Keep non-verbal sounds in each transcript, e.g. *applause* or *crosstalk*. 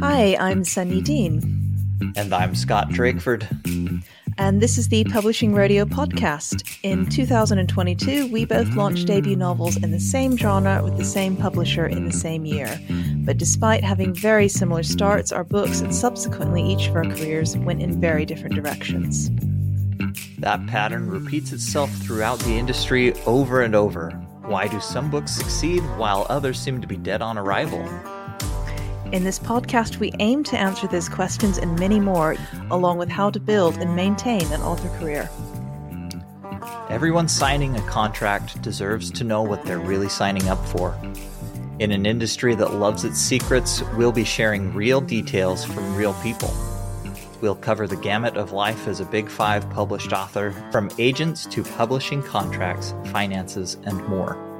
Hi, I'm Sunyi Dean. And I'm Scott Drakeford. And this is the Publishing Rodeo podcast. In 2022, we both launched debut novels in the same genre with the same publisher in the same year. But despite having very similar starts, our books and subsequently each of our careers went in very different directions. That pattern repeats itself throughout the industry over and over. Why do some books succeed while others seem to be dead on arrival? In this podcast, we aim to answer these questions and many more, along with how to build and maintain an author career. Everyone signing a contract deserves to know what they're really signing up for. In an industry that loves its secrets, we'll be sharing real details from real people. We'll cover the gamut of life as a Big Five published author, from agents to publishing contracts, finances, and more.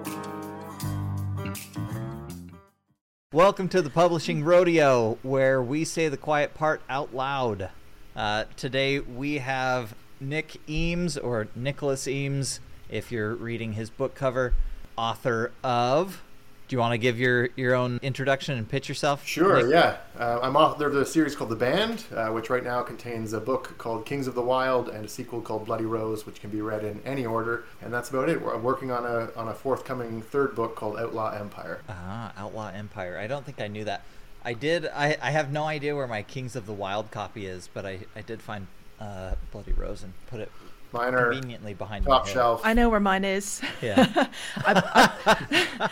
Welcome to the Publishing Rodeo, where we say the quiet part out loud. Uh, today we have Nick Eames, or Nicholas Eames, if you're reading his book cover, author of do you want to give your, your own introduction and pitch yourself? Sure, Nick? yeah. Uh, I'm author of a series called The Band, uh, which right now contains a book called Kings of the Wyld and a sequel called Bloody Rose, which can be read in any order. And that's about it. I'm working on a, on a forthcoming third book called Outlaw Empire. Ah, Outlaw Empire. I don't think I knew that. I did. I, I have no idea where my Kings of the Wyld copy is, but I, I did find uh, Bloody Rose and put it Mine are conveniently behind top shelf. I know where mine is. Yeah. *laughs* I, I,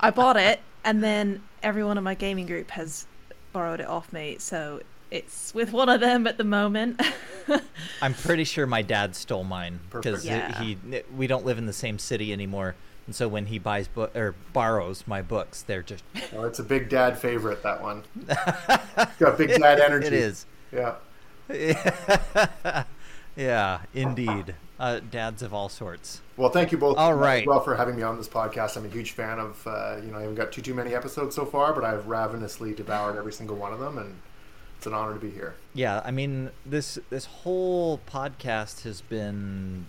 I bought it, and then everyone in my gaming group has borrowed it off me, so it's with one of them at the moment. *laughs* I'm pretty sure my dad stole mine because yeah. he we don't live in the same city anymore. And so when he buys book or borrows my books, they're just Oh, it's a big dad favorite that one. *laughs* got big dad energy. It is. Yeah. *laughs* yeah, indeed uh, dads of all sorts. Well, thank you both all right. well for having me on this podcast. I'm a huge fan of, uh, you know, I haven't got too too many episodes so far, but I've ravenously devoured every single one of them, and it's an honor to be here. Yeah, I mean this this whole podcast has been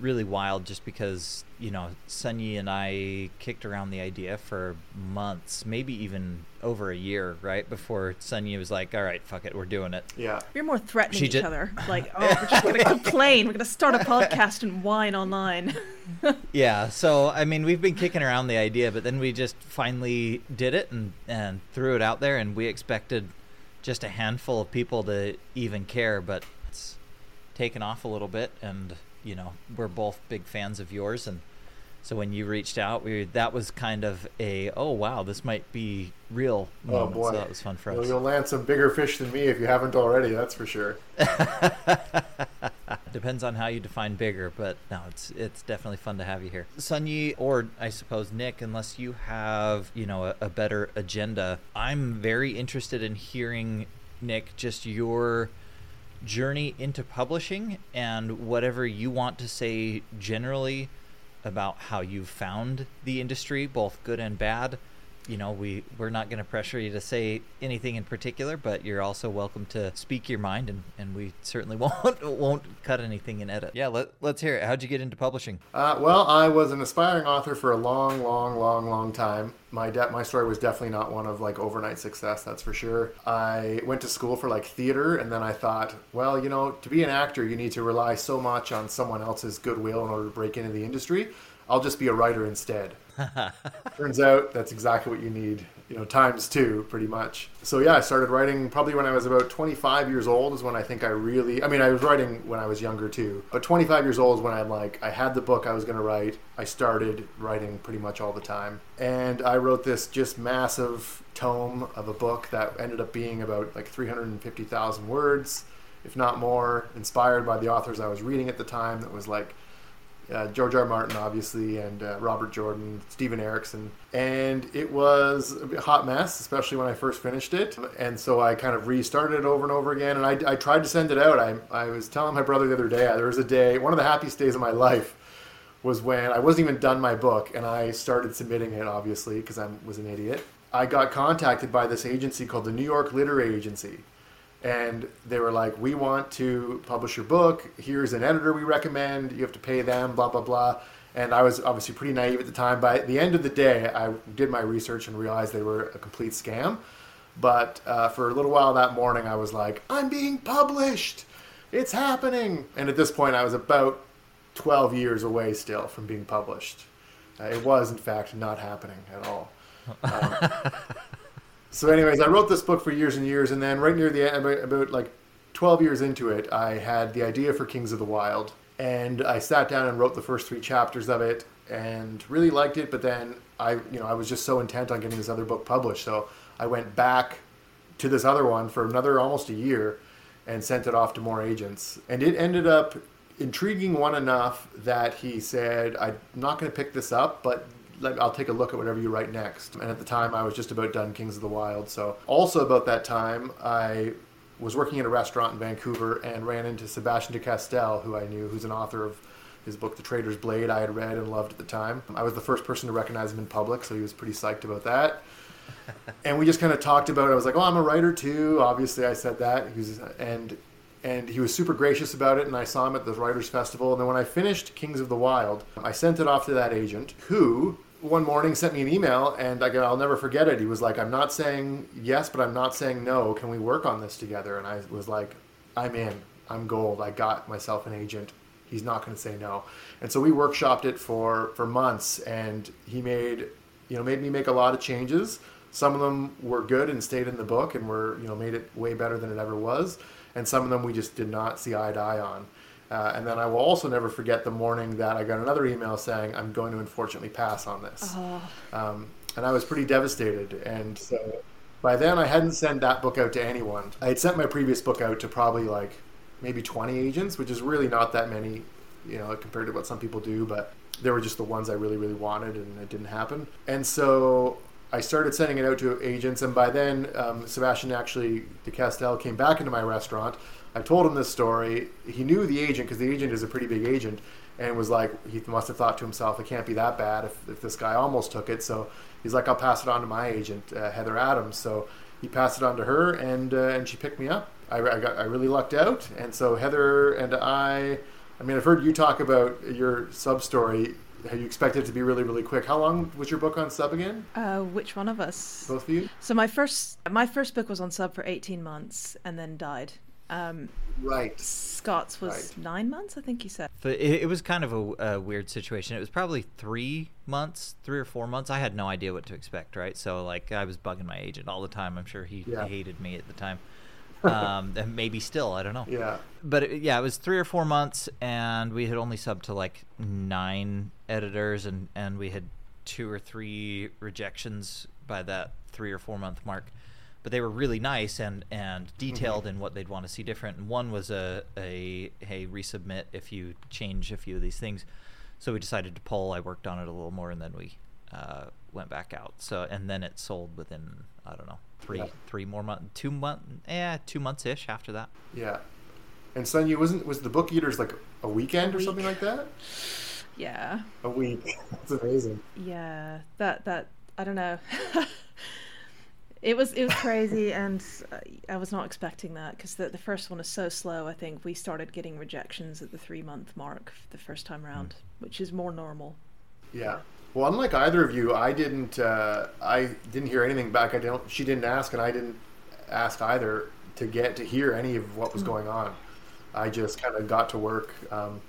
really wild just because you know Sunyi and I kicked around the idea for months, maybe even over a year, right before Sunyi was like, "All right, fuck it, we're doing it." Yeah, we're more threatening she each just... other. *laughs* Like, oh, we're just gonna complain. We're gonna start a podcast and whine online. *laughs* yeah, so I mean, we've been kicking around the idea, but then we just finally did it and and threw it out there, and we expected just a handful of people to even care, but it's taken off a little bit and you know we're both big fans of yours. And so when you reached out we that was kind of a oh wow this might be real oh, moment. oh boy. so that was fun for you'll, us. you'll land some bigger fish than me if you haven't already that's for sure. *laughs* Depends on how you define bigger but no it's it's definitely fun to have you here. Sunyi or i suppose nick unless you have you know a, a better agenda i'm very interested in hearing nick just your journey into publishing and whatever you want to say generally about how you've found the industry, both good and bad, you know, we we're not going to pressure you to say anything in particular, but you're also welcome to speak your mind, and, and we certainly *laughs* won't won't cut anything in edit. Yeah, let, let's hear it. How'd you get into publishing? Uh, well, I was an aspiring author for a long, long, long, long time. My de- my story was definitely not one of like overnight success, that's for sure. I went to school for like theater, and then I thought, well, you know, to be an actor, you need to rely so much on someone else's goodwill in order to break into the industry. I'll just be a writer instead. *laughs* Turns out that's exactly what you need, you know, times two, pretty much. So yeah, I started writing probably when I was about 25 years old is when I think I really, I mean, I was writing when I was younger too, but 25 years old is when I'm like, I had the book I was going to write. I started writing pretty much all the time. And I wrote this just massive tome of a book that ended up being about like 350,000 words, if not more, inspired by the authors I was reading at the time that was like uh, George R. Martin, obviously, and uh, Robert Jordan, Steven Erikson. And it was a hot mess, especially when I first finished it. And so I kind of restarted it over and over again. And I, I tried to send it out. I, I was telling my brother the other day, there was a day, one of the happiest days of my life was when I wasn't even done my book and I started submitting it, obviously, because I was an idiot. I got contacted by this agency called the New York Literary Agency and they were like, "We want to publish your book. Here's an editor we recommend. You have to pay them, blah blah blah." And I was obviously pretty naive at the time. By the end of the day, I did my research and realized they were a complete scam. But uh, for a little while that morning, I was like, I'm being published. It's happening. And at this point, I was about 12 years away still from being published. Uh, it was, in fact, not happening at all. *laughs* Um, so, anyways, I wrote this book for years and years, and then right near the end, about, like 12 years into it, I had the idea for Kings of the Wyld, and I sat down and wrote the first three chapters of it, and really liked it. But then I, you know, I was just so intent on getting this other book published, so I went back to this other one for another almost a year, and sent it off to more agents, and it ended up intriguing one enough that he said, I'm not going to pick this up, but I'll take a look at whatever you write next. And at the time, I was just about done Kings of the Wyld. So, also about that time, I was working in a restaurant in Vancouver and ran into Sebastien de Castell, who I knew, who's an author of his book, The Traitor's Blade, I had read and loved at the time. I was the first person to recognize him in public, so he was pretty psyched about that. *laughs* and we just kind of talked about it. I was like, oh, I'm a writer too. Obviously, I said that. He was, and and he was super gracious about it and i saw him at the writers festival and then when i finished kings of the wyld i sent it off to that agent who one morning sent me an email and I, i'll never forget it. He was like i'm not saying yes but i'm not saying no. Can we work on this together? And i was like i'm in. I'm gold. I got myself an agent. He's not going to say no. And so we workshopped it for for months and he made you know made me make a lot of changes. Some of them were good and stayed in the book and were you know made it way better than it ever was. And some of them we just did not see eye to eye on. Uh, and then I will also never forget the morning that I got another email saying I'm going to unfortunately pass on this. Oh. Um, and I was pretty devastated. And so by then I hadn't sent that book out to anyone. I had sent my previous book out to probably like maybe 20 agents, which is really not that many, you know, compared to what some people do. But they were just the ones I really, really wanted, and it didn't happen. And so I started sending it out to agents, and by then, um, Sebastien actually de Castell came back into my restaurant. I told him this story. He knew the agent because the agent is a pretty big agent, and was like, he must have thought to himself, it can't be that bad if, if this guy almost took it. So he's like, I'll pass it on to my agent, uh, Heather Adams. So he passed it on to her, and uh, and she picked me up. I, I, got I really lucked out, and so Heather and I. I mean, I've heard you talk about your sub story you expected it to be really really quick how long was your book on sub again uh, which one of us both of you so my first my first book was on sub for 18 months and then died um, right scott's was right. nine months i think you said but it, it was kind of a, a, weird situation it was probably three months three or four months i had no idea what to expect right so like i was bugging my agent all the time i'm sure he, yeah. he hated me at the time *laughs* um, and maybe still, I don't know. Yeah. But it, yeah, it was three or four months, and we had only subbed to like nine editors, and and we had two or three rejections by that three or four month mark. But they were really nice and and detailed mm-hmm. in what they'd want to see different. And one was a a hey resubmit if you change a few of these things. So we decided to pull. I worked on it a little more, and then we uh, went back out. So and then it sold within I don't know three yeah. three more months, two month, yeah, two months ish after that. Yeah, and Sunyi wasn't was the Book Eaters like a weekend a or something like that? Yeah, a week. *laughs* That's amazing. Yeah, that that I don't know. *laughs* it was it was crazy, and I was not expecting that because the the first one is so slow. I think we started getting rejections at the three month mark the first time round, mm. which is more normal. Yeah. Well, unlike either of you, I didn't. Uh, I didn't hear anything back. I don't. She didn't ask, and I didn't ask either to get to hear any of what was mm. going on. I just kind of got to work um,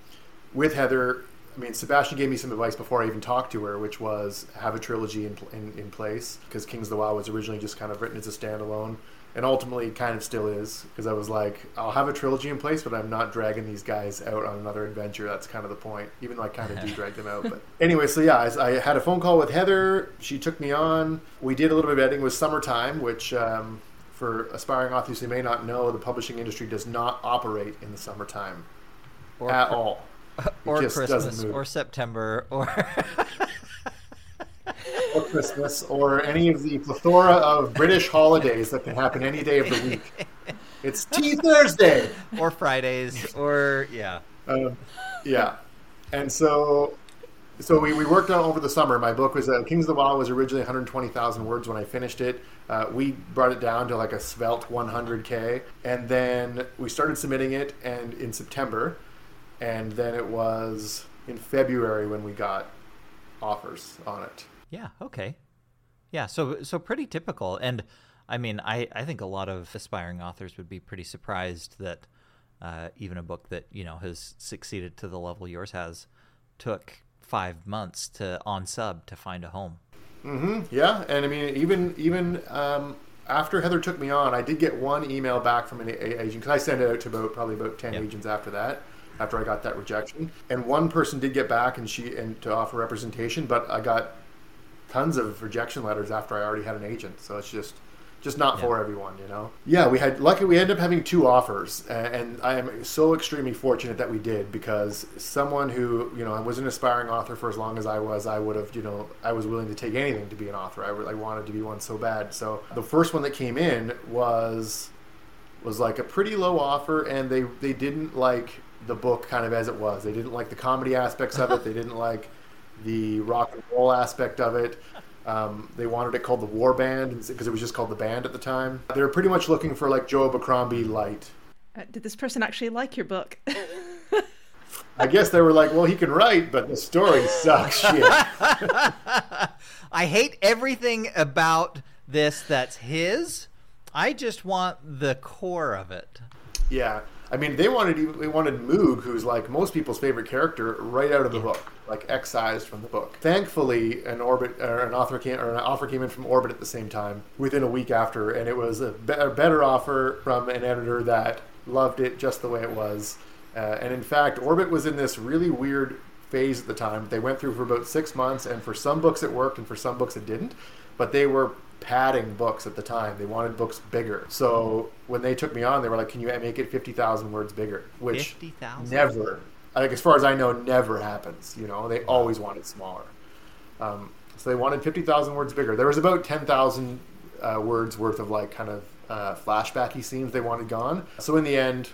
with Heather. I mean, Sebastien gave me some advice before I even talked to her, which was have a trilogy in in, in place because Kings of the Wyld was originally just kind of written as a standalone and ultimately kind of still is because I was like, I'll have a trilogy in place, but I'm not dragging these guys out on another adventure. That's kind of the point, even though I kind of do *laughs* drag them out. But anyway, so yeah, I, I, had a phone call with Heather. She took me on. We did a little bit of editing. with summertime, which um, for aspiring authors who may not know, the publishing industry does not operate in the summertime or at all. *laughs* or Christmas, or September, or. or Christmas or any of the plethora of British holidays that can happen any day of the week. *laughs* It's Tea Thursday or Fridays or yeah, um, yeah, and so so we, we worked on over the summer. My book was uh, Kings of the Wyld was originally 120,000 words when I finished it. Uh, we brought it down to like a svelte 100k, and then we started submitting it. And in September, and then it was in February when we got offers on it. Yeah. Okay. Yeah. So so pretty typical, and I mean, I, I think a lot of aspiring authors would be pretty surprised that uh, even a book that you know has succeeded to the level yours has took five months to on sub to find a home. Mm-hmm. Yeah, and I mean, even even um, after Heather took me on, I did get one email back from an agent because I sent it out to about probably about ten yep. agents after that. After I got that rejection, and one person did get back and she and to offer representation, but I got tons of rejection letters after I already had an agent. So it's just just not yeah. for everyone, you know. Yeah, we had lucky we ended up having two offers, and I am so extremely fortunate that we did because someone who you know I was an aspiring author for as long as I was, I would have you know I was willing to take anything to be an author. I really wanted to be one so bad. So the first one that came in was was like a pretty low offer, and they they didn't like the book kind of as it was. They didn't like the comedy aspects of it. they didn't *laughs* like the rock and roll aspect of it. Um, they wanted it called the War Band because it was just called the band at the time. They were pretty much looking for like Joe Abercrombie light. Uh, did this person actually like your book? I guess they were like, well, he can write, but the story sucks *laughs* shit. *laughs* I hate everything about this that's his. I just want the core of it. Yeah. I mean, they wanted they wanted Moog, who's like most people's favorite character, right out of the book, like excised from the book. Thankfully, an orbit or an author came or an offer came in from Orbit at the same time, within a week after, and it was a, be- a better offer from an editor that loved it just the way it was. Uh, and in fact, Orbit was in this really weird phase at the time. They went through for about six months, and for some books it worked, and for some books it didn't. But they were padding books at the time. They wanted books bigger. So when they took me on, they were like, "Can you make it fifty thousand words bigger?" Which 50, never, like as far as I know, never happens. You know, they always want it smaller. Um, so they wanted fifty thousand words bigger. There was about ten thousand uh, words worth of like kind of uh, flashbacky scenes they wanted gone. So in the end,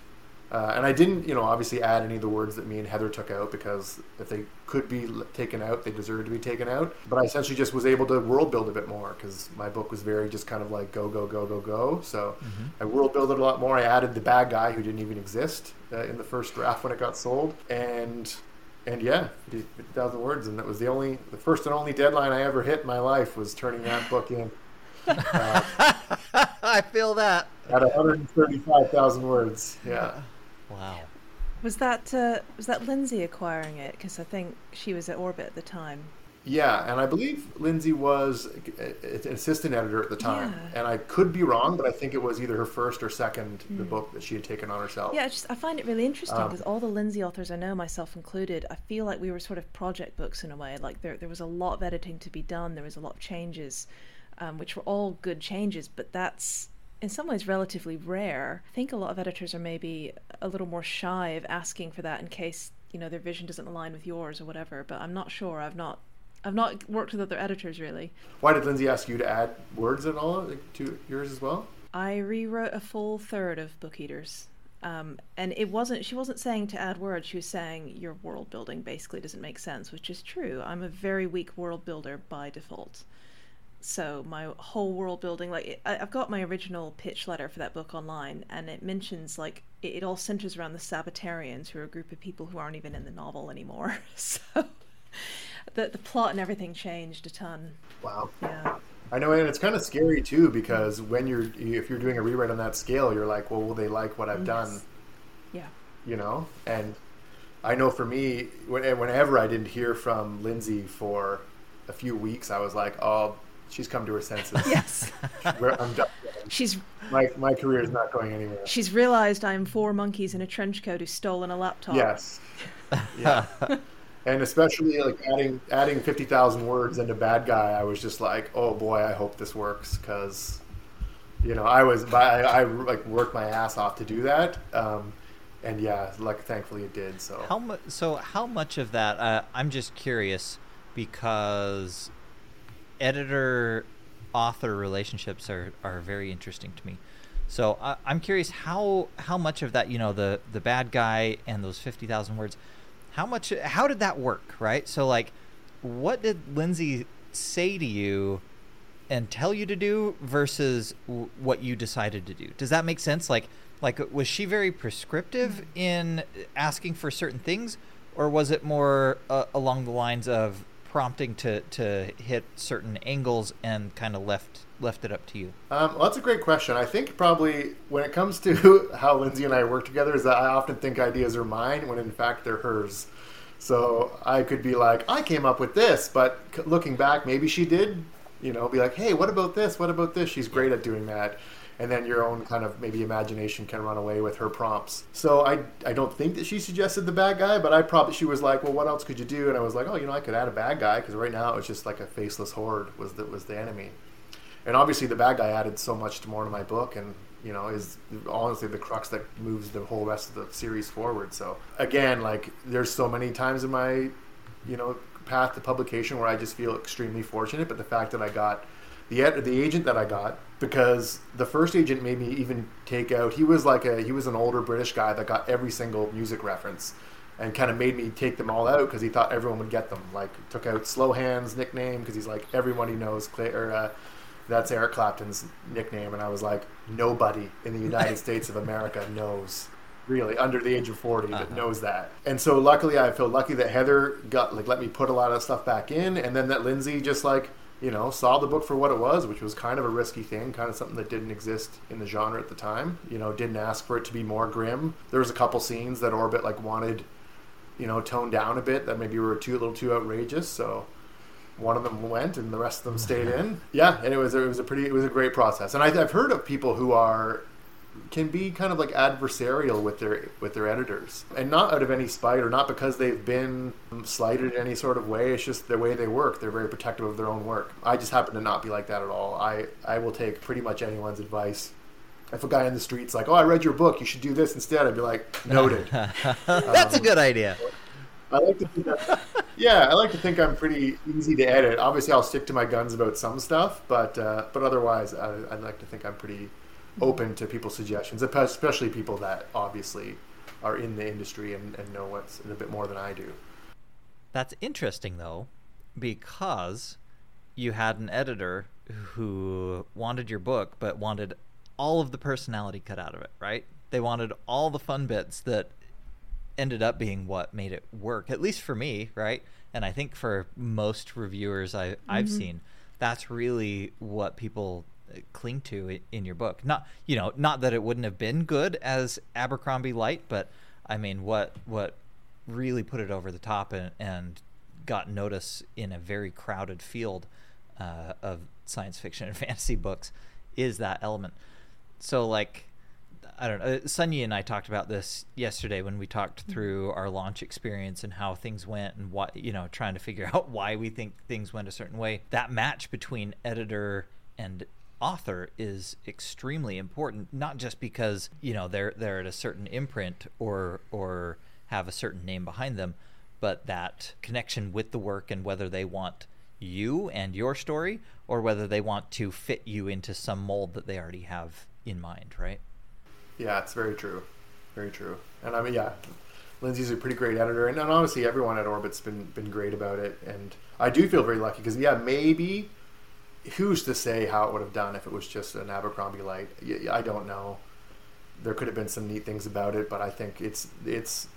uh, and I didn't, you know, obviously add any of the words that me and Heather took out because if they could be taken out, they deserved to be taken out. But I essentially just was able to world build a bit more because my book was very just kind of like go, go, go, go, go. So mm-hmm. I world builded a lot more. I added the bad guy who didn't even exist uh, in the first draft when it got sold. And and yeah, 50,000 words. And that was the only, the first and only deadline I ever hit in my life was turning that book in. *laughs* Uh, I feel that. At 135,000 words. Yeah. Wow. Was that uh, was that Lindsey acquiring it? Because I think she was at Orbit at the time. Yeah, and I believe Lindsey was an assistant editor at the time, yeah. and I could be wrong, but I think it was either her first or second mm. the hmm. book that she had taken on herself. Yeah, I just I find it really interesting because um, all the Lindsey authors I know, myself included, I feel like we were sort of project books in a way. Like there there was a lot of editing to be done, there was a lot of changes, um, which were all good changes, but that's in some ways relatively rare. I think a lot of editors are maybe a little more shy of asking for that in case you know their vision doesn't align with yours or whatever. But I'm not sure. I've not I've not worked with other editors really. Why did Lindsey ask you to add words at all to yours as well? I rewrote a full third of Book Eaters. Um, and it wasn't she wasn't saying to add words she was saying your world building basically doesn't make sense which is true i'm a very weak world builder by default so my whole world building like I, have got my original pitch letter for that book online and it mentions like it, it, all centers around the sabbatarians who are a group of people who aren't even in the novel anymore *laughs* so the, the plot and everything changed a ton wow yeah I know, and it's kind of scary too because when you're if you're doing a rewrite on that scale, you're like, well, will they like what I've yes. done? Yeah. You know, and I know for me, whenever I didn't hear from Lindsey for a few weeks, I was like, oh, she's come to her senses. *laughs* Yes. *laughs* I'm done. She's my my career is not going anywhere. She's realized I'm four monkeys in a trench coat who stolen a laptop. Yes. *laughs* Yeah. and especially like adding adding fifty thousand words into bad guy, I was just like, oh boy, I hope this works because, you know, I was I, I like worked my ass off to do that. Um, and yeah, like thankfully it did. So how much? So how much of that? Uh, I'm just curious because editor author relationships are, are very interesting to me. So uh, I'm curious how how much of that you know the the bad guy and those fifty thousand words, how much how did that work right? So like, what did Lindsey say to you and tell you to do versus w- what you decided to do? Does that make sense? Like like was she very prescriptive in asking for certain things, or was it more uh, along the lines of prompting to to hit certain angles and kind of left left it up to you? Um, well, that's a great question. I think probably when it comes to *laughs* how Lindsey and I work together, is that I often think ideas are mine when in fact they're hers. So I could be like, I came up with this, but looking back, maybe she did. You know, be like, hey, what about this? What about this? She's great at doing that and then your own kind of maybe imagination can run away with her prompts. So I I don't think that she suggested the bad guy, but I probably she was like, well, what else could you do? And I was like, oh, you know, I could add a bad guy because right now it's just like a faceless horde was the was the enemy, and obviously the bad guy added so much more to my book and. You know, is honestly the crux that moves the whole rest of the series forward. So again, like there's so many times in my, you know, path to publication where I just feel extremely fortunate. But the fact that I got the the agent that I got because the first agent made me even take out. He was like a he was an older British guy that got every single music reference, and kind of made me take them all out because he thought everyone would get them. Like took out Slow Hands nickname because he's like everybody knows Clay or uh, that's Eric Clapton's nickname, and I was like nobody in the United *laughs* States of America knows really under the age of 40 that uh-huh. knows that and so luckily i feel lucky that heather got like let me put a lot of stuff back in and then that lindsey just like you know, saw the book for what it was, which was kind of a risky thing, kind of something that didn't exist in the genre at the time. You know, didn't ask for it to be more grim. There was a couple scenes that Orbit like wanted, you know, toned down a bit that maybe were too a little too outrageous. So one of them went, and the rest of them stayed *laughs* in. Yeah, and it was it was a pretty it was a great process. And I, I've heard of people who are can be kind of like adversarial with their with their editors. And not out of any spite or not because they've been slighted in any sort of way. It's just the way they work. They're very protective of their own work. I just happen to not be like that at all. I i will take pretty much anyone's advice. If a guy in the street's like oh i read your book. You should do this instead i'd be like noted. *laughs* That's um, a good idea. I like to think that, yeah, I like to think I'm pretty easy to edit. Obviously, I'll stick to my guns about some stuff, but uh, but otherwise, I, I'd like to think I'm pretty open to people's suggestions, especially people that obviously are in the industry and, and know what's a bit more than I do. That's interesting though, because you had an editor who wanted your book but wanted all of the personality cut out of it, right? They wanted all the fun bits that ended up being what made it work, at least for me, right? And I think for most reviewers I, I've mm-hmm. seen, that's really what people cling to in your book. Not you know, not that it wouldn't have been good as Abercrombie Light, but I mean, what what really put it over the top and, and got notice in a very crowded field uh, of science fiction and *laughs* fantasy books is that element. So like. I don't know. Sunyi and I talked about this yesterday when we talked mm-hmm. through our launch experience and how things went and what, you know, trying to figure *laughs* out why we think things went a certain way. That match between editor and author is extremely important not just because you know they're they're at a certain imprint or or have a certain name behind them but that connection with the work and whether they want you and your story or whether they want to fit you into some mold that they already have in mind right? Yeah it's very true. Very true. And i mean yeah lindsey's a pretty great editor and, and honestly everyone at orbit's been been great about it and i do feel very lucky because yeah maybe who's to say how it would have done if it was just an Abercrombie light? I don't know. There could have been some neat things about it, but I think it's it's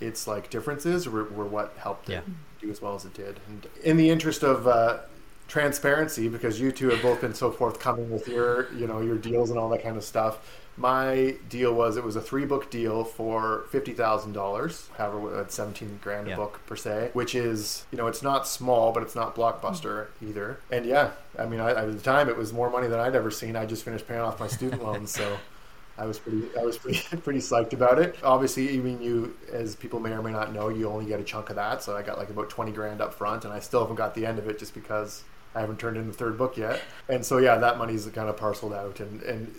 it's like differences were, were what helped yeah. it do as well as it did. And in the interest of uh, transparency, because you two have both been so forthcoming with your you know your deals and all that kind of stuff, my deal was it was a three book deal for fifty thousand dollars, however, at seventeen grand a yeah. book per se, which is you know it's not small, but it's not blockbuster either. And yeah, I mean, I, at the time it was more money than I'd ever seen. I just finished paying off my student loans, so. I was pretty, I was pretty, *laughs* pretty psyched about it. Obviously, even you, as people may or may not know, you only get a chunk of that. So I got like about twenty grand up front, and I still haven't got the end of it just because I haven't turned in the third book yet. And so yeah, that money's kind of parceled out, and and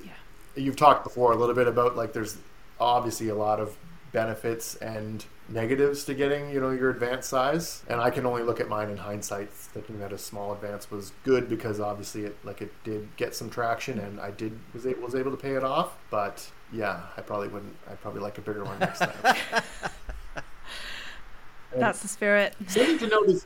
you've talked before a little bit about like there's obviously a lot of benefits and negatives to getting you know your advance size. And i can only look at mine in hindsight thinking that a small advance was good because obviously it like it did get some traction and i did was able was able to pay it off. But yeah i probably wouldn't i'd probably like a bigger one next time. *laughs* That's the spirit. Something to notice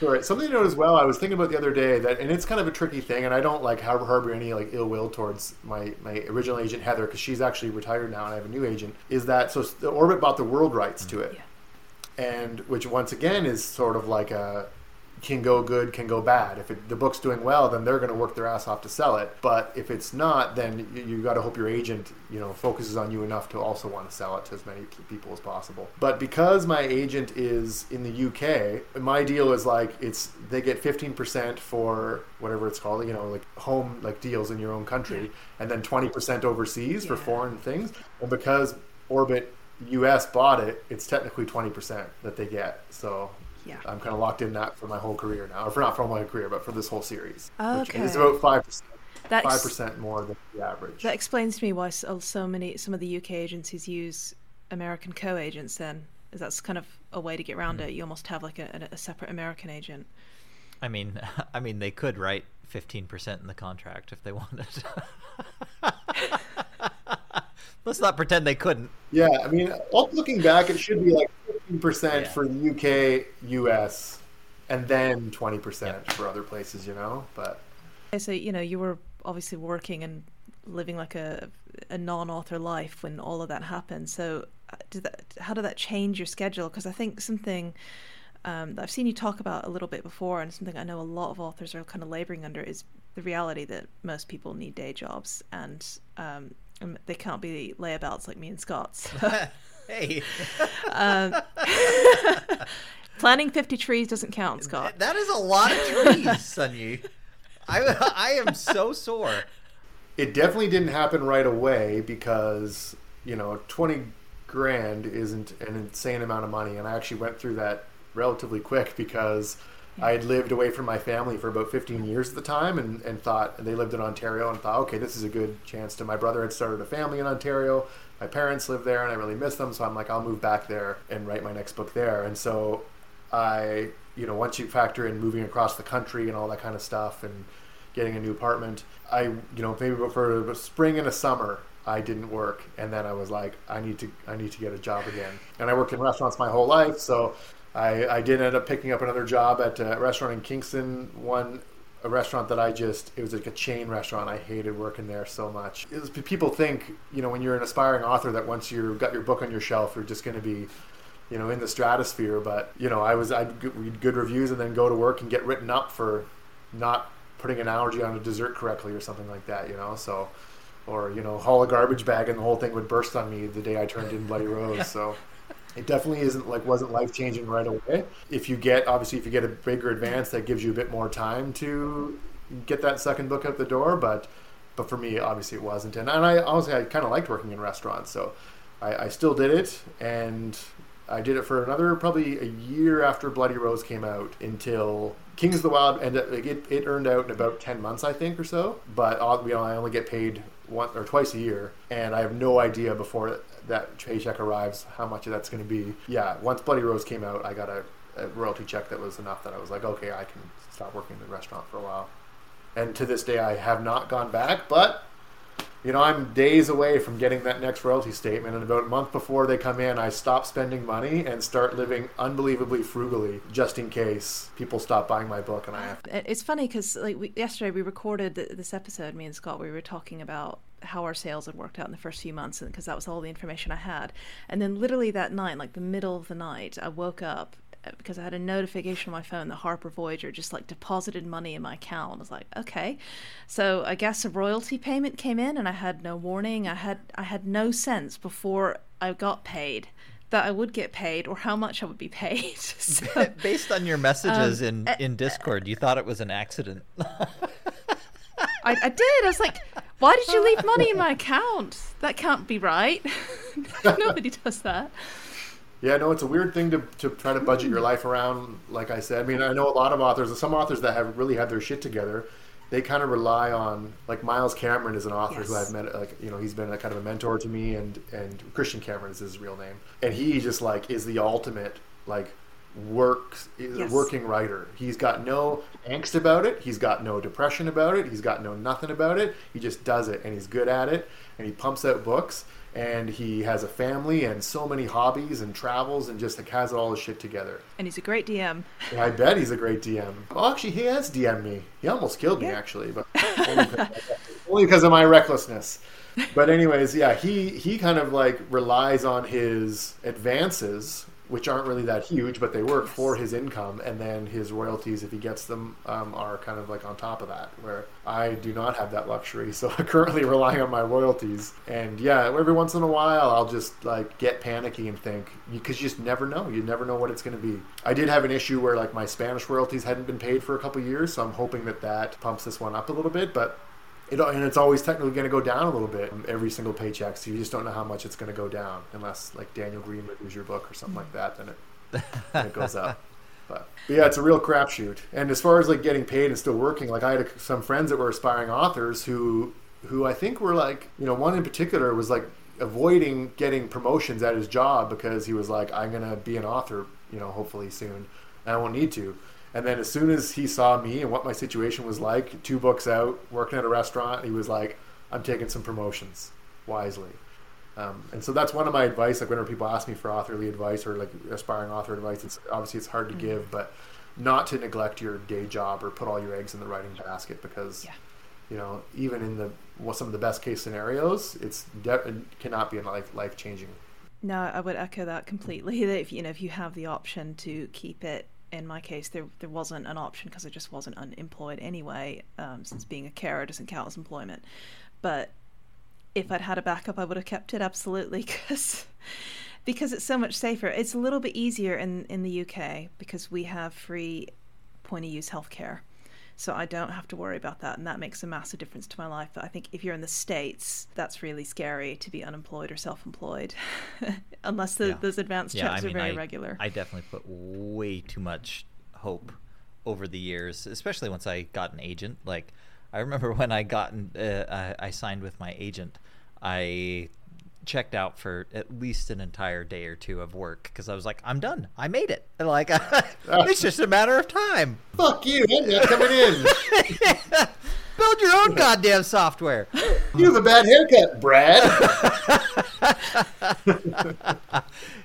Right. Something to note as well. I was thinking about the other day that, and it's kind of a tricky thing, and I don't like harbor, harbor any like ill will towards my my original agent Heather because she's actually retired now, and I have a new agent. Is that so? The Orbit bought the world rights to it, yeah. and which once again is sort of like a can go good, can go bad. If it, the book's doing well, then they're going to work their ass off to sell it. But if it's not, then you, you got to hope your agent, you know, focuses on you enough to also want to sell it to as many people as possible. But because my agent is in the UK, my deal is like it's they get 15% for whatever it's called, you know, like home like deals in your own country, and then 20% overseas for foreign things. And because Orbit US bought it, it's technically 20% that they get. So Yeah. I'm kind of locked in that for my whole career now, or for not for my career, but for this whole series. Which Okay. is about five percent, That five percent more than the average. that explains to me why so, so many some of the UK agencies use American co-agents. Then, is that's kind of a way to get around Mm. it. You almost have like a, a separate American agent. I mean, *laughs* I mean, they could write fifteen percent in the contract if they wanted. *laughs* Let's not pretend they couldn't. Yeah, I mean, looking back, it should be like 15% Yeah. for the UK, US, and then 20% for other places, you know? But So you know you were obviously working and living like a a non-author life when all of that happened. So uh, did that? How did that change your schedule? Because I think something. Um, that I've seen you talk about a little bit before, and something I know a lot of authors are kind of laboring under is the reality that most people need day jobs, and um, and they can't be layabouts like me and Scott. So, *laughs* *laughs* hey, um, *laughs* planting fifty trees doesn't count, Scott. that is a lot of trees, *laughs* Sunyi. I I am so sore. it definitely didn't happen right away because, you know, 20 grand isn't an insane amount of money. And I actually went through that relatively quick because I had lived away from my family for about 15 years at the time and, and thought, and they lived in Ontario and thought, okay, this is a good chance to. My brother had started a family in Ontario. My parents live there and I really miss them. So I'm like, I'll move back there and write my next book there. And so I, you know, once you factor in moving across the country and all that kind of stuff and getting a new apartment, I, you know, maybe for a spring and a summer, I didn't work, and then I was like, I need to, I need to get a job again. And I worked in restaurants my whole life, so I, I did end up picking up another job at a restaurant in Kingston. One, a restaurant that I just, it was like a chain restaurant. I hated working there so much. It was, people think, you know, when you're an aspiring author, that once you've got your book on your shelf, you're just going to be you know, in the stratosphere. But you know, I was I'd read good reviews and then go to work and get written up for not putting an allergy on a dessert correctly or something like that. You know, so or you know, haul a garbage bag and the whole thing would burst on me the day I turned in Bloody *laughs* Rose. So. It definitely isn't like wasn't life changing right away. If you get obviously if you get a bigger advance, that gives you a bit more time to get that second book out the door. But but for me, obviously it wasn't. And, and I honestly I kind of liked working in restaurants, so I, I still did it, and I did it for another probably a year after Bloody Rose came out until Kings of the Wyld ended. Like it, it earned out in about ten months, I think, or so. But uh, you know, I only get paid once or twice a year, and I have no idea before that paycheck arrives how much of that's going to be. Yeah, once Bloody Rose came out, I got a, a royalty check that was enough that I was like, okay, I can stop working in the restaurant for a while. And to this day, I have not gone back, but you know, I'm days away from getting that next royalty statement, and about a month before they come in, I stop spending money and start living unbelievably frugally, just in case people stop buying my book and I have. It- It's funny because like we, yesterday we recorded this episode. Me and Scott we were talking about how our sales had worked out in the first few months, because that was all the information I had. And then literally that night, like the middle of the night, I woke up uh, because I had a notification on my phone that Harper Voyager just like deposited money in my account. I was like, okay, so I guess a royalty payment came in, and I had no warning. I had I had no sense before I got paid that I would get paid or how much I would be paid. *laughs* so, *laughs* Based on your messages Um, in in Discord, you thought it was an accident. *laughs* I, I did. I was like, why did you leave *laughs* money in my account? That can't be right. *laughs* Nobody does that. Yeah, no, it's a weird thing to, to try to budget your hmm. life around. Like I said, I mean, I know a lot of authors, some authors that have really had their shit together. They kind of rely on, like Miles Cameron is an author who I've met, like you know, he's been a kind of a mentor to me, and and Christian Cameron is his real name, and he just like is the ultimate like works is Yes. a working writer. He's got no angst about it. He's got no depression about it. He's got no nothing about it. He just does it, and he's good at it, and he pumps out books, and he has a family and so many hobbies and travels, and just like has all his shit together. And he's a great DM. And I bet he's a great DM. Well, actually, he has DM'd me. He almost killed me, actually, but *laughs* only because, only because of my recklessness. But anyways, yeah, he he kind of like relies on his advances which aren't really that huge, but they work for his income, and then his royalties, if he gets them, um, are kind of like on top of that. Where I do not have that luxury, so I'm *laughs* currently rely on my royalties. And yeah, every once in a while, I'll just like get panicky and think because you just never know. You never know what it's going to be. I did have an issue where like my Spanish royalties hadn't been paid for a couple years, so I'm hoping that that pumps this one up a little bit, but. It, and it's always technically going to go down a little bit every single paycheck, so you just don't know how much it's going to go down unless like Daniel Greene reviews your book or something like that. Then it then it goes up. *laughs* But, but, yeah, it's a real crapshoot. And as far as like getting paid and still working, like I had a, some friends that were aspiring authors who who I think were like, you know, one in particular was like avoiding getting promotions at his job because he was like, I'm gonna be an author, you know, hopefully soon, and I won't need to. And then as soon as he saw me and what my situation was like, two books out, working at a restaurant, he was like, I'm taking some promotions wisely. Um, and so that's one of my advice. Like whenever people ask me for authorly advice or like aspiring author advice, it's obviously it's hard to mm-hmm. give, but not to neglect your day job or put all your eggs in the writing basket because, yeah. you know, even in the well, some of the best case scenarios, it's de- it cannot be a life life changing. No, I would echo that completely. *laughs* That if you know if you have the option to keep it in my case, there there wasn't an option because I just wasn't unemployed anyway. Um, since being a carer doesn't count as employment, but if I'd had a backup, I would have kept it absolutely *laughs* because because it's so much safer. It's a little bit easier in in the UK because we have free point of use healthcare. So I don't have to worry about that, and that makes a massive difference to my life. But I think if you're in the states, that's really scary to be unemployed or self-employed, *laughs* unless the, yeah. those advanced yeah, checks I mean, are very I, regular. I definitely put way too much hope over the years, especially once I got an agent. Like I remember *laughs* when I got uh, I, I signed with my agent, I checked out for at least an entire day or two of work because I was like, I'm done. I made it. And *laughs* like, *laughs* it's just a matter of time. Fuck you. I'm not coming in. *laughs* Build your own goddamn software. You have a bad haircut, Brad.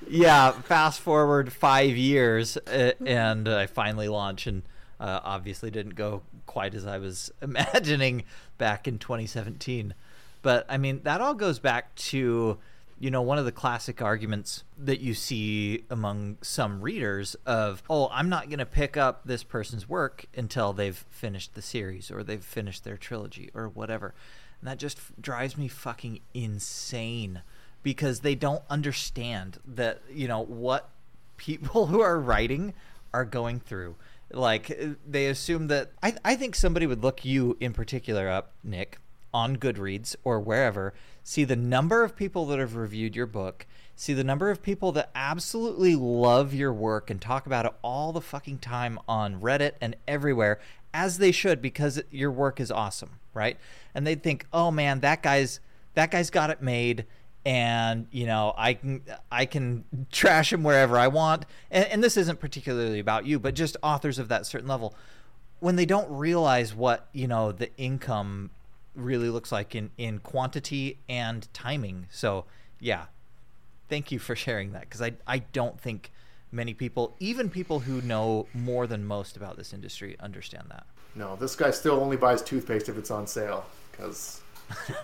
yeah. Fast forward five years, uh, and I finally launch, and uh, obviously didn't go quite as I was imagining back in 2017. But I mean, that all goes back to you know, one of the classic arguments that you see among some readers of, oh, I'm not going to pick up this person's work until they've finished the series or they've finished their trilogy or whatever. And that just f- drives me fucking insane because they don't understand that, you know, what people *laughs* who are writing are going through. Like, uh, they assume that. I, I think somebody would look you in particular up, Nick, on Goodreads or wherever, see the number of people that have reviewed your book, see the number of people that absolutely love your work and talk about it all the fucking time on Reddit and everywhere, as they should because your work is awesome, right? And they'd think, "Oh man, that guy's that guy's got it made." and you know i can i can trash him wherever i want and, and this isn't particularly about you but just authors of that certain level when they don't realize what you know the income really looks like in in quantity and timing. So yeah, thank you for *laughs* sharing that because I I don't think many people, even people who know more than most about this industry, understand that. No, this guy still only buys toothpaste if it's on sale because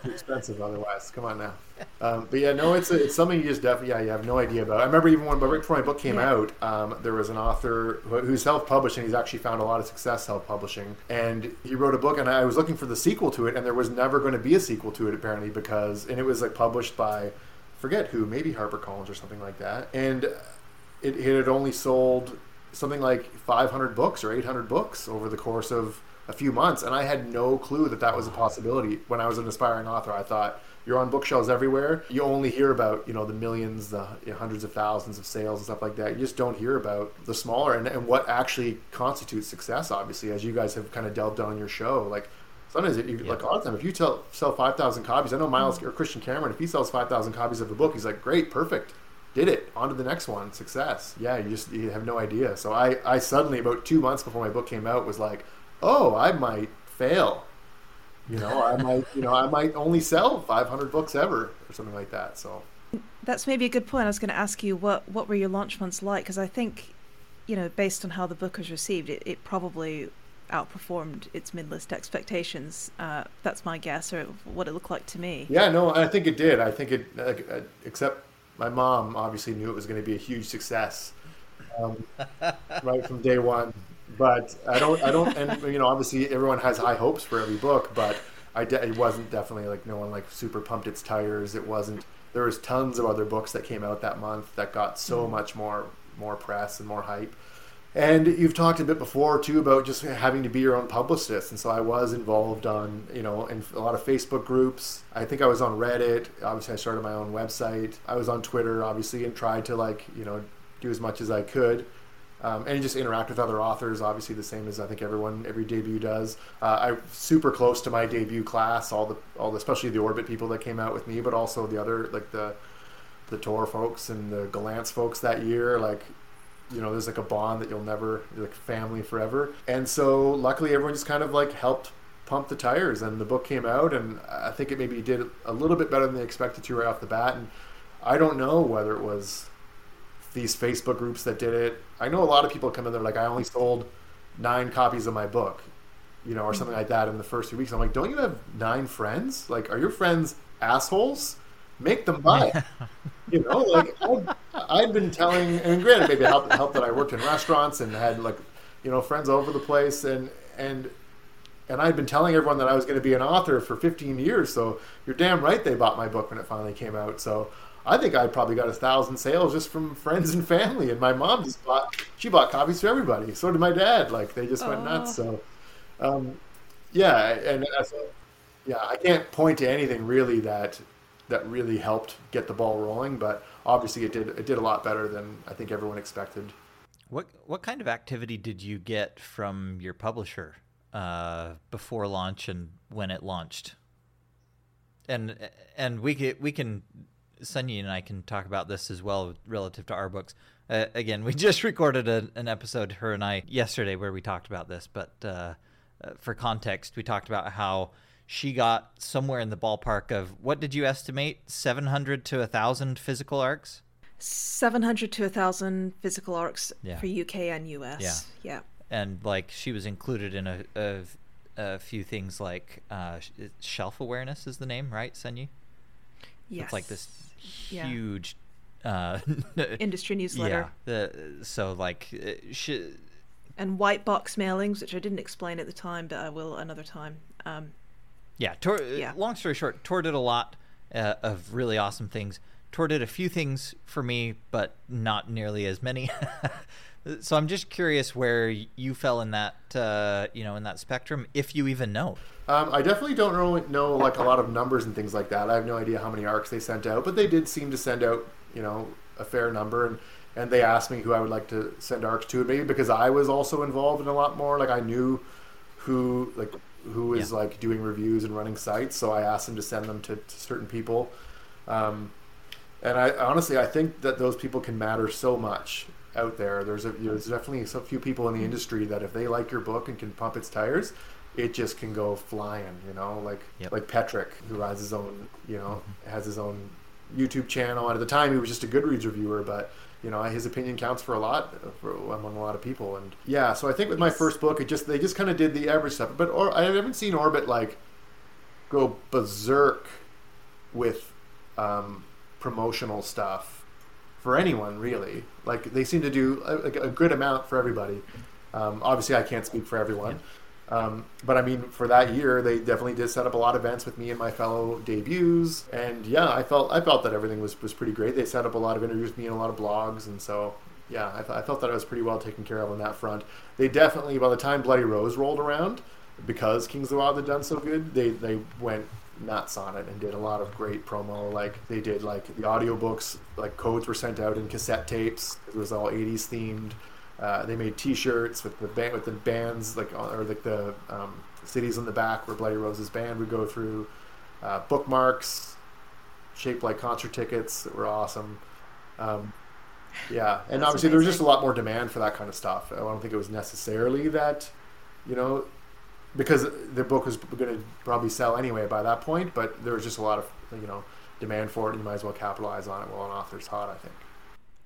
too expensive otherwise. Come on now. Um, but yeah, no, it's it's something you just definitely yeah you have no idea about. I remember even when right before my book came yeah. out, um, there was an author who, who's self-publishing. He's actually found a lot of success self-publishing, and he wrote a book. And I was looking for the sequel to it, and there was never going to be a sequel to it apparently because and it was like published by forget who, maybe HarperCollins or something like that, and it, it had only sold something like 500 books or 800 books over the course of a few months, and I had no clue that that was a possibility. When I was an aspiring author, I thought you're on bookshelves everywhere. You only hear about you know the millions, the hundreds of thousands of sales and stuff like that. You just don't hear about the smaller and, and what actually constitutes success. Obviously, as you guys have kind of delved on your show, like sometimes it, you, yeah. like a lot of time if you tell, sell 5000 copies i know miles or christian cameron if he sells 5000 copies of a book he's like great perfect did it on to the next one success yeah you just you have no idea so i i suddenly about two months before my book came out was like oh, I might fail. You know, I *laughs* might, you know, I might only sell 500 books ever or something like that. So that's maybe a good point. I was going to ask you what what were your launch months like? Because I think, you know, based on how the book was received, it, it probably outperformed its mid-list expectations. Uh, that's my guess, or what it looked like to me. Yeah, no, I think it did. I think it, uh, except my mom obviously knew it was going to be a huge success um, *laughs* right from day one. But I don't, I don't, and you know, obviously everyone has high hopes for every book, but I de- it wasn't definitely like no one like super pumped its tires. It wasn't. There was tons of other books that came out that month that got so mm. much more more press and more hype. And you've talked a bit before too about just having to be your own publicist, and so I was involved on you know in a lot of Facebook groups. I think I was on Reddit. Obviously, I started my own website. I was on Twitter, obviously, and tried to like you know do as much as I could. Um, and just interact with other authors, obviously the same as I think everyone every debut does. Uh, I'm super close to my debut class, all the all the, especially the Orbit people that came out with me, but also the other like the the Tor folks and the Gollancz folks that year. Like you know, there's like a bond that you'll never like family forever. And so luckily everyone just kind of like helped pump the tires and the book came out and I think it maybe did a little bit better than they expected to right off the bat. And I don't know whether it was these Facebook groups that did it. I know a lot of people come in there like I only sold nine copies of my book, you know, or mm-hmm. something like that in the first few weeks. I'm like, don't you have nine friends? Like, are your friends assholes? Make them buy. *laughs* you know, like i had been telling, and granted, maybe it helped, helped that I worked in restaurants and had like, you know, friends all over the place, and and and I'd been telling everyone that I was going to be an author for 15 years. So you're damn right they bought my book when it finally came out. So I think I probably got a thousand sales just from friends and family. And my mom just bought she bought copies for everybody. So did my dad. Like they just went nuts. So um, yeah, and so, yeah, I can't point to anything really that that really helped get the ball rolling, but obviously it did it did a lot better than I think everyone expected. What what kind of activity did you get from your publisher uh, before launch and when it launched? And and we can, we can Sunyi and I can talk about this as well relative to our books. Uh, again, we *laughs* just recorded a, an episode, her and I, yesterday where we talked about this. But uh, uh, for context, we talked about how she got somewhere in the ballpark of what did you estimate? 700 to 1,000 physical arcs? 700 to 1,000 physical arcs yeah. for UK and US. Yeah. Yeah. And like she was included in a, a, a few things like uh, shelf awareness is the name, right, Sunyi? Yes. It's like this huge uh, *laughs* industry newsletter. Yeah. The, so like, uh, sh- and white box mailings, which I didn't explain at the time, but I will another time. Um, yeah, Tor, uh, yeah. Long story short, Tor did a lot uh, of really awesome things. Tor did a few things for me, but not nearly as many. *laughs* so I'm just curious where you fell in that, uh, you know, in that spectrum, if you even know. Um, I definitely don't know, know like a lot of numbers and things like that. I have no idea how many arcs they sent out, but they did seem to send out, you know, a fair number. And and they asked me who I would like to send arcs to, maybe because I was also involved in a lot more. Like I knew who like who was yeah. like doing reviews and running sites, so I asked them to send them to, to certain people. Um, and I honestly, I think that those people can matter so much out there. There's a there's definitely a few people in the industry that if they like your book and can pump its tires, it just can go flying, you know, like yep. like Petrik, who has his own, you know, mm-hmm. has his own YouTube channel. And at the time, he was just a Goodreads reviewer, but you know, his opinion counts for a lot for, among a lot of people. And yeah, so I think with my first book, it just they just kind of did the average stuff. But or I haven't seen Orbit like go berserk with um, promotional stuff for anyone really. Like they seem to do a, a good amount for everybody. Um, obviously, I can't speak for everyone. Um, but I mean, for that year, they definitely did set up a lot of events with me and my fellow debuts, and yeah, I felt I felt that everything was was pretty great. They set up a lot of interviews with me and a lot of blogs, and so yeah, I, th- I felt that I was pretty well taken care of on that front. They definitely, by the time Bloody Rose rolled around, because Kings of the Wyld had done so good, they they went nuts on it and did a lot of great promo. Like they did like the audiobooks, like codes were sent out in cassette tapes. It was all 80s themed. Uh, they made T-shirts with the band with the bands like or like the um, cities on the back where Bloody Rose's band would go through. Uh, bookmarks shaped like concert tickets that were awesome. Um, yeah, and obviously amazing. there was just a lot more demand for that kind of stuff. I don't think it was necessarily that, you know, because the book was going to probably sell anyway by that point. But there was just a lot of you know demand for it, and you might as well capitalize on it while an author's hot. I think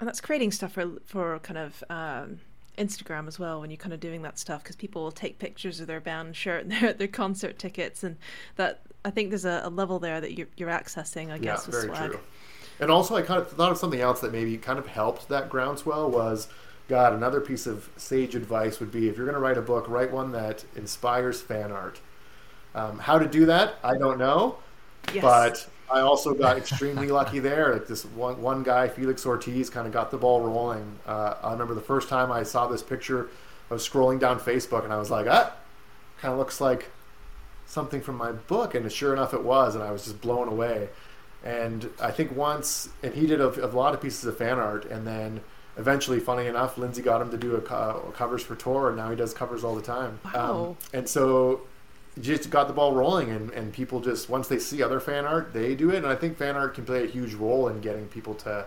and that's creating stuff for for kind of um, Instagram as well when you're kind of doing that stuff because people will take pictures of their band shirt and *laughs* their their concert tickets and that I think there's a, a level there that you're, you're accessing I guess yeah, with swag. True. And also, I kind of thought of something else that maybe kind of helped that groundswell was, God, another piece of sage advice would be if you're going to write a book, write one that inspires fan art. Um, how to do that, I don't know, Yes. but I also got *laughs* extremely lucky there. Like this one one guy, Felix Ortiz, kind of got the ball rolling. Uh, I remember the first time I saw this picture, I was scrolling down Facebook and I was like, ah, kind of looks like something from my book, and sure enough, it was, and I was just blown away. And I think once, and he did a, a lot of pieces of fan art, and then eventually, funny enough, Lindsey got him to do a, co- covers for Tor, and now he does covers all the time. Wow. Um, and so just got the ball rolling and, and people just once they see other fan art they do it and i think fan art can play a huge role in getting people to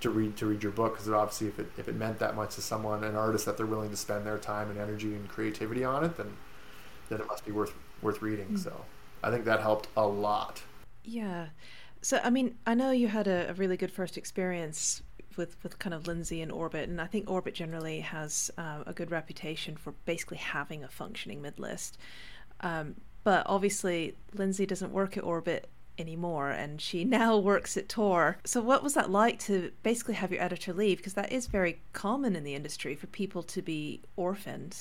to read to read your book because obviously if it, if it meant that much to someone an artist that they're willing to spend their time and energy and creativity on it then then it must be worth worth reading so i think that helped a lot Yeah. So, I mean, I know you had a, a really good first experience with, with kind of Lindsey and Orbit, and I think Orbit generally has uh, a good reputation for basically having a functioning mid list. Um, but obviously, Lindsey doesn't work at Orbit anymore, and she *laughs* now works at Tor. So, what was that like to basically have your editor leave? Because that is very common in the industry for people to be orphaned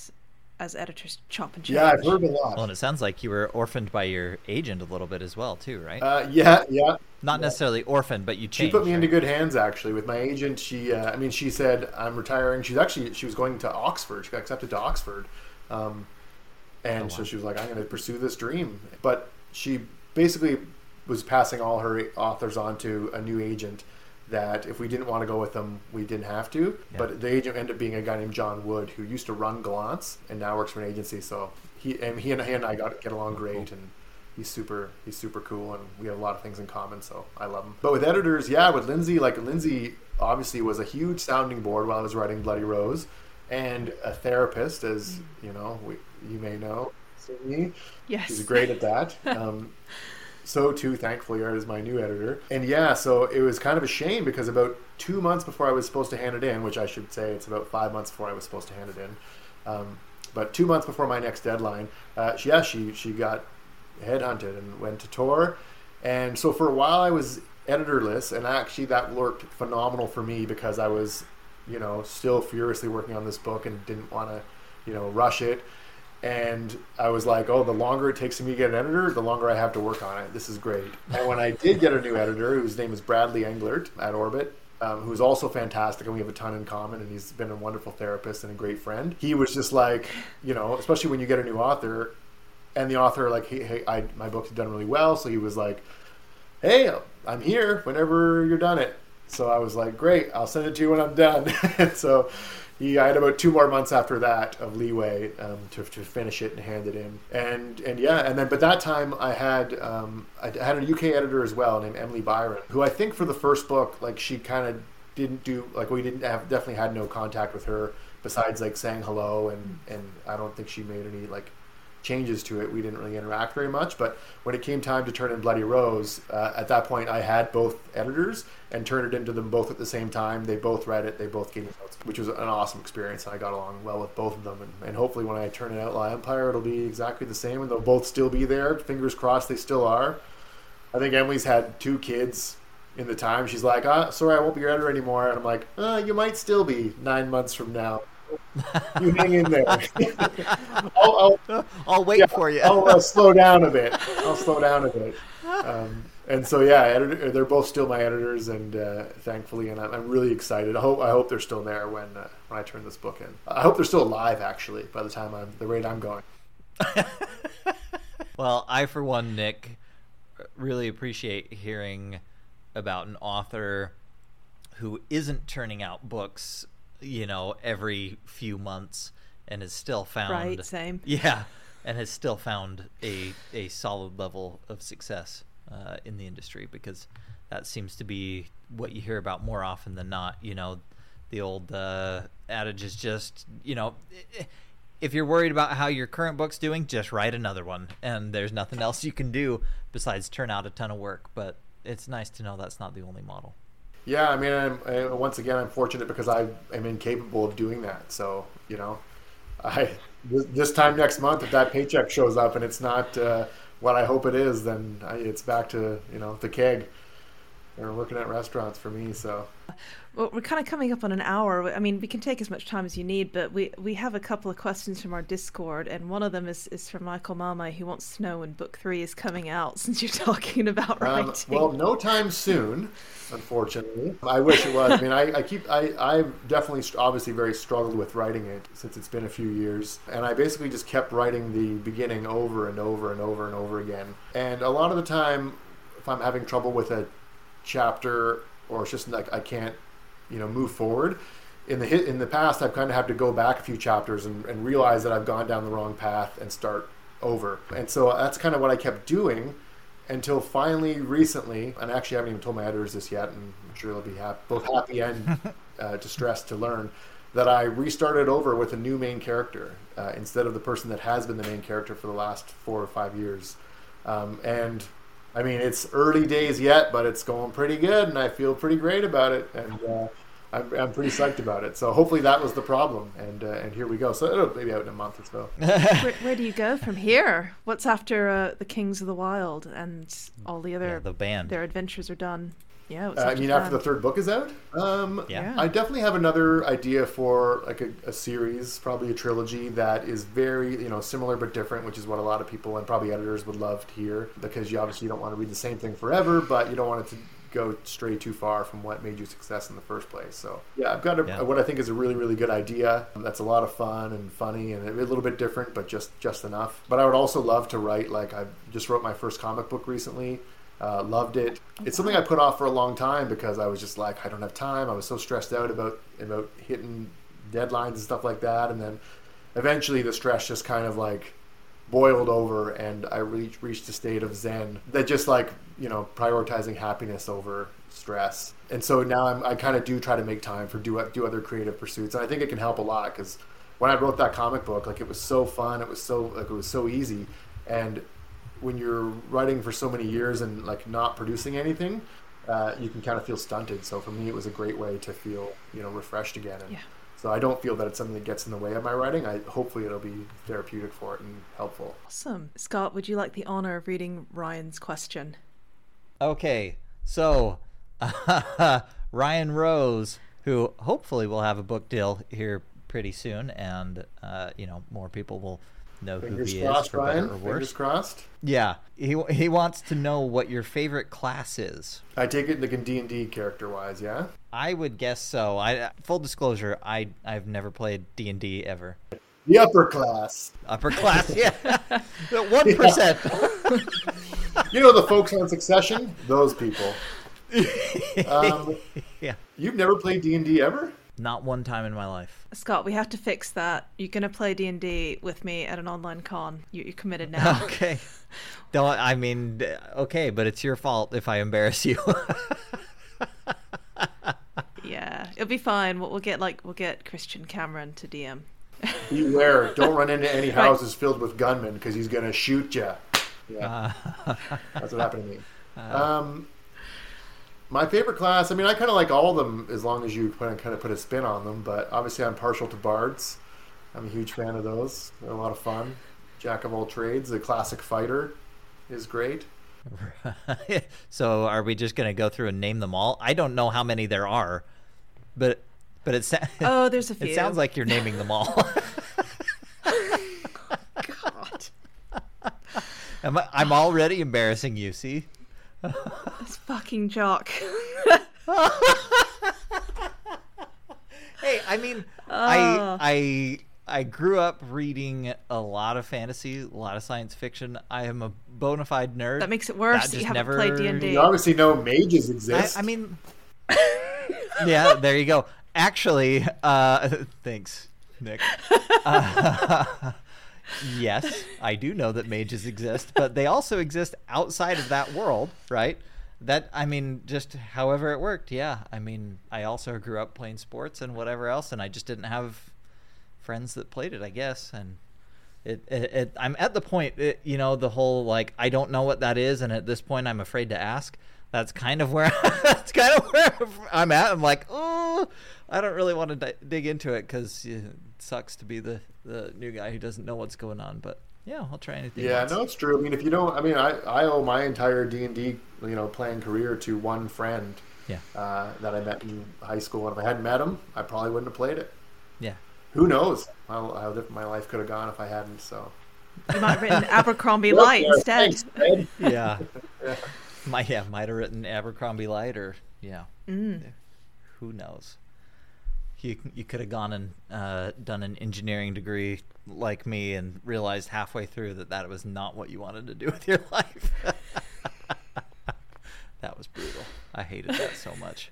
as editors chop and change. yeah i've heard a lot Well, and it sounds like you were orphaned by your agent a little bit as well, too, right? uh, yeah yeah Not necessarily orphaned, but you She put me into good hands actually with my agent. She, uh, I mean, she said I'm retiring. She's actually she was going to Oxford. She got accepted to Oxford, um, and Oh, so she was like, I'm going to pursue this dream. But she basically was passing all her authors on to a new agent. That if we didn't want to go with them, we didn't have to. Yeah. But the agent ended up being a guy named John Wood, who used to run Gollancz and now works for an agency. So he and he and, he and I got get along great, and he's super he's super cool and we have a lot of things in common so i love him but with editors yeah with lindsey like lindsey obviously was a huge sounding board while i was writing bloody rose and a therapist as you know we, you may know Sydney. Yes. she's great at that *laughs* um, so too thankfully Art is my new editor and yeah so it was kind of a shame because about two months before i was supposed to hand it in which i should say it's about five months before i was supposed to hand it in um, but two months before my next deadline uh, yeah she, she got headhunted and went to Tor. And so for a while I was editorless, and actually that worked phenomenal for me because I was, you know, still furiously working on this book and didn't want to, you know, rush it. And I was like, oh, the longer it takes me to get an editor, the longer I have to work on it. This is great. And when I did get a new editor, whose name is Bradley Englert at Orbit, um, who's also fantastic, and we have a ton in common, and he's been a wonderful therapist and a great friend. He was just like, you know, especially when you get a new author, and the author like hey, hey I, my book's done really well so he was like hey i'm here whenever you're done it so i was like great i'll send it to you when i'm done *laughs* so he, I had about two more months after that of leeway um, to, to finish it and hand it in, and and yeah, and then but that time I had um, I had a UK editor as well named Emily Byron, who I think for the first book like she kind of didn't do like we didn't have definitely had no contact with her besides like saying hello and and I don't think she made any like changes to it. We didn't really interact very much. But when it came time to turn in Bloody Rose, uh, at that point I had both editors and turned it into them both at the same time. They both read it. They both gave me notes, which was an awesome experience. And I got along well with both of them. And, and hopefully when I turn out Outlaw Empire, it'll be exactly the same and they'll both still be there. Fingers crossed they still are. I think Emily's had two kids in the time. She's like, ah, sorry, I won't be your editor anymore. And I'm like, uh, you might still be nine months from now. You hang in there. *laughs* I'll, I'll, *laughs* I'll wait yeah, for you. I'll uh, slow down a bit. *laughs* I'll slow down a bit. Um, and so yeah, editor, they're both still my editors, and uh, thankfully, and I'm, I'm really excited. I hope I hope they're still there when uh, when I turn this book in. I hope they're still alive actually by the time I'm the rate I'm going. Well, I, for one, Nick, really appreciate hearing about an author who isn't turning out books, you know, every few months and has still found. Right, same. Yeah, and has still found a, a solid level of success uh, in the industry because that seems to be what you hear about more often than not. You know, the old uh, adage is just, you know, if you're worried about how your current book's doing, just write another one, and there's nothing else you can do besides turn out a ton of work. But it's nice to know that's not the only model. Yeah, I mean, I'm, I, once again, I'm fortunate because I am incapable of doing that. So you know, I this, time next month, if that paycheck shows up and it's not uh, what I hope it is, then I, it's back to you know the keg. They're working at restaurants for me, so. Well, we're kind of coming up on an hour. I mean, we can take as much time as you need, but we, we have a couple of questions from our Discord, and one of them is, is from Michael Mama, who wants to know when book three is coming out, *laughs* since you're talking about writing. Um, well, no time soon, unfortunately. I wish it was. I mean, I, I keep, I, I've definitely, obviously, very struggled with writing it since it's been a few years, and I basically just kept writing the beginning over and over and over and over again. And a lot of the time, if I'm having trouble with a chapter or it's just like I can't, you know, move forward. In the hit in the past, I've kind of had to go back a few chapters and, and realize that I've gone down the wrong path and start over. And so that's kind of what I kept doing until finally recently, and actually I haven't even told my editors this yet, and I'm sure they'll be happy, both happy and *laughs* uh, distressed to learn that I restarted over with a new main character uh, instead of the person that has been the main character for the last four or five years. Um, and I mean, it's early days yet, but it's going pretty good, and I feel pretty great about it, and uh, I'm, I'm pretty psyched about it. So hopefully that was the problem, and uh, and here we go. So it'll maybe out in a month or so. *laughs* where, where, do you go from here? What's after uh, the Kings of the Wyld and all the other yeah, the band? Their adventures are done. Yeah, uh, I mean, after the third book is out, um, yeah. I definitely have another idea for like a, a, series, probably a trilogy that is very, you know, similar but different, which is what a lot of people and probably editors would love to hear because you obviously don't want to read the same thing forever, but you don't want it to go stray too far from what made you success in the first place. So yeah, I've got a, yeah. what I think is a really, really good idea. That's a lot of fun and funny and a little bit different, but just just enough. But I would also love to write like I just wrote my first comic book recently uh, loved it. It's something I put off for a long time because I was just like, I don't have time. I was so stressed out about about hitting deadlines and stuff like that. And then eventually the stress just kind of like boiled over, and I reached reached a state of zen that just like you know prioritizing happiness over stress. And so now I'm, I kind of do try to make time for do do other creative pursuits, and I think it can help a lot because when I wrote that comic book, like it was so fun, it was so like it was so easy, and when you're writing for so many years and like not producing anything, uh, you can kind of feel stunted. So for me, it was a great way to feel you know refreshed again. And yeah. So I don't feel that it's something that gets in the way of my writing. I hopefully it'll be therapeutic for it and helpful. Awesome, Scott. Would you like the honor of reading Ryan's question? Okay, so uh, *laughs* Ryan Rose, who hopefully will have a book deal here pretty soon, and uh, you know more people will know Fingers who he crossed, is for Ryan. better or worse. Fingers crossed. Yeah, he he wants to know what your favorite class is. I take it like D and D character wise, yeah. I would guess so. I full disclosure, I I've never played D and D ever. The upper class. Upper class, yeah. *laughs* One percent. *laughs* you know the folks on Succession? Those people. *laughs* Um, yeah. You've never played D and D ever? Not one time in my life. Scott, we have to fix that. You're gonna play D and D with me at an online con. You, are committed now. *laughs* okay. Don't. I mean, okay, but it's your fault if I embarrass you. *laughs* yeah, it'll be fine. We'll, we'll, get like we'll get Christian Cameron to DM. Beware! Don't run into any *laughs* houses right. filled with gunmen because he's gonna shoot you. Yeah, uh, that's what happened to me. Uh, um, my favorite class, I mean, I kind of like all of them as long as you kind of put a spin on them, but obviously I'm partial to bards. I'm a huge fan of those. They're a lot of fun. Jack of all trades, the classic fighter is great. *laughs* so are we just going to go through and name them all? I don't know how many there are, but but it *laughs* Oh, there's a few. It sounds like you're naming them all. *laughs* God. I'm, I'm already embarrassing you, see? This fucking jock. *laughs* hey, I mean, I oh. I I grew up reading a lot of fantasy, a lot of science fiction. I am a bona fide nerd. That makes it worse. That you haven't never... played D and D. You obviously know mages exist. I, I mean, *laughs* yeah, there you go. Actually, uh, *laughs* thanks, Nick. Uh, yes, I do know that mages exist, but they also exist outside of that world, right? That I mean, just however it worked. Yeah, I mean, I also grew up playing sports and whatever else, and I just didn't have friends that played it, I guess, and. It, it, it, I'm at the point, it, you know, the whole like I don't know what that is, and at this point I'm afraid to ask. That's kind of where *laughs* that's kind of where I'm at. I'm like, oh, I don't really want to d- dig into it because it sucks to be the the new guy who doesn't know what's going on. But yeah, I'll try anything. Yeah, else. no, it's true. I mean, if you don't, I mean, I, I owe my entire D and D, you know, playing career to one friend. Yeah. Uh, that I met in high school, and if I hadn't met him, I probably wouldn't have played it. Yeah. Who knows how, how different my life could have gone if I hadn't? So. You might have written *laughs* Abercrombie Light Yeah, instead. thanks, Ed. *laughs* Yeah. Might yeah, might have written Abercrombie Light or yeah. Mm. Who knows? You you could have gone and uh, done an engineering degree like me and realized halfway through that that was not what you wanted to do with your *laughs* life. *laughs* that was brutal. I hated that so much.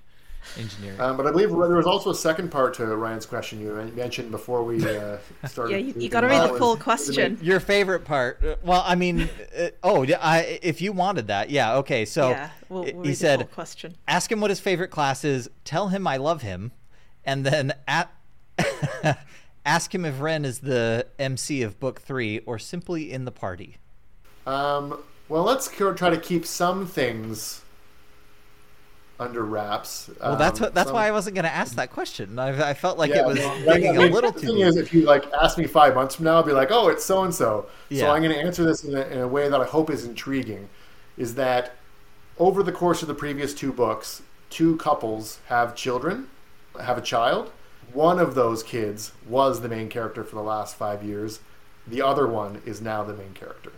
Engineering. Um, but I believe there was also a second part to Ryan's question you mentioned before we uh, *laughs* started. Yeah, you, you got to read That the was- full question. Your favorite part? uh, Well, I mean, uh, oh, yeah, I, if you wanted that, yeah, okay. So yeah, we'll, we'll he read the said, full question. ask him what his favorite class is, tell him I love him, and then at, *laughs* ask him if Ren is the MC of book three or simply in the party. Um, well, let's try to keep some things under wraps. Well, that's Um, what, that's some- why I wasn't going to ask that question. I, I felt like Yeah, it was well, digging I mean, a little the too thing deep. is, if you like ask me five months from now, I'll be like, "Oh, it's so and so." So I'm going to answer this in a, in a way that I hope is intriguing. Is that over the course of the previous two books, two couples have children, have a child. One of those kids was the main character for the last five years. The other one is now the main character.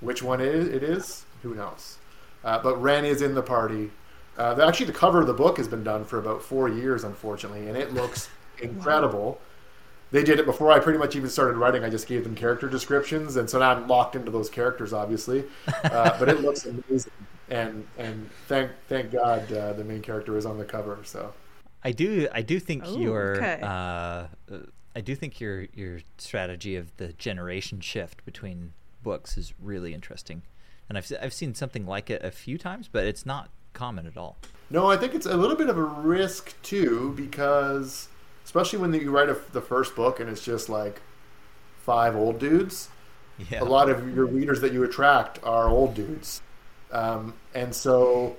Which one it is, it is who knows? Uh, but Ren is in the party. Uh, actually, the cover of the book has been done for about four years, unfortunately, and it looks *laughs* incredible. They did it before I pretty much even started writing. I just gave them character descriptions, and so now I'm locked into those characters, obviously. *laughs* Uh, but it looks amazing, and and thank thank God uh, the main character is on the cover. So I do I do think Oh, your okay. uh, uh, I do think your your strategy of the generation shift between books is really interesting, and I've I've seen something like it a few times, but it's not common at all. No, I think it's a little bit of a risk too, because especially when you write a, the first book and it's just like five old dudes, Yeah, a lot of your readers that you attract are old dudes, um, and so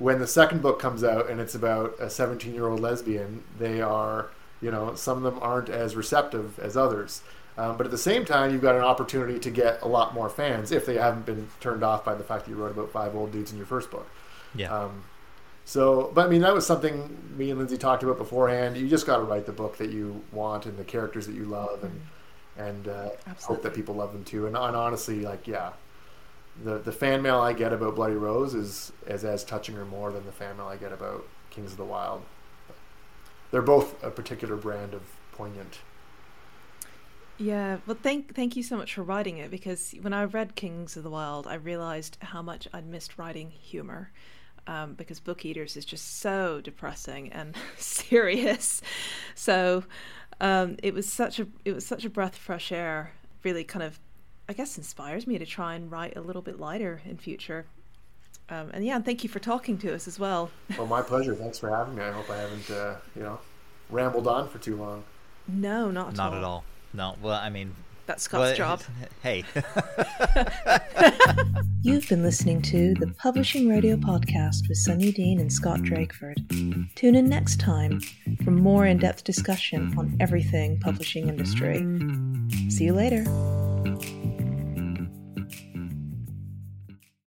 when the second book comes out and it's about a 17 year old lesbian, they are, you know, some of them aren't as receptive as others. Um, but at the same time, you've got an opportunity to get a lot more fans if they haven't been turned off by the fact that you wrote about five old dudes in your first book. yeah. Um, so, but I mean, that was something me and Lindsey talked about beforehand. You just got to write the book that you want and the characters that you love, and and uh, hope that people love them too. And, and honestly, like, yeah, the the fan mail I get about Bloody Rose is is as touching or more than the fan mail I get about Kings of the Wyld. They're both a particular brand of poignant. Yeah, well, thank thank you so much for writing it because when I read Kings of the Wyld, I realized how much I'd missed writing humor. Um, because Book Eaters is just so depressing and *laughs* serious, so um, it was such a it was such a breath of fresh air. Really, kind of, I guess, inspires me to try and write a little bit lighter in future. Um, and yeah, and thank you for talking to us as well. *laughs* Well, my pleasure. Thanks for having me. I hope I haven't, uh, you know, rambled on for too long. No, not at not all. at all. No, well, I mean, That's Scott's well, job. *laughs* Hey, *laughs* You've been listening to the Publishing Radio Podcast with Sunyi Dean and Scott Drakeford. Tune in next time for more in depth discussion on everything publishing industry. See you later.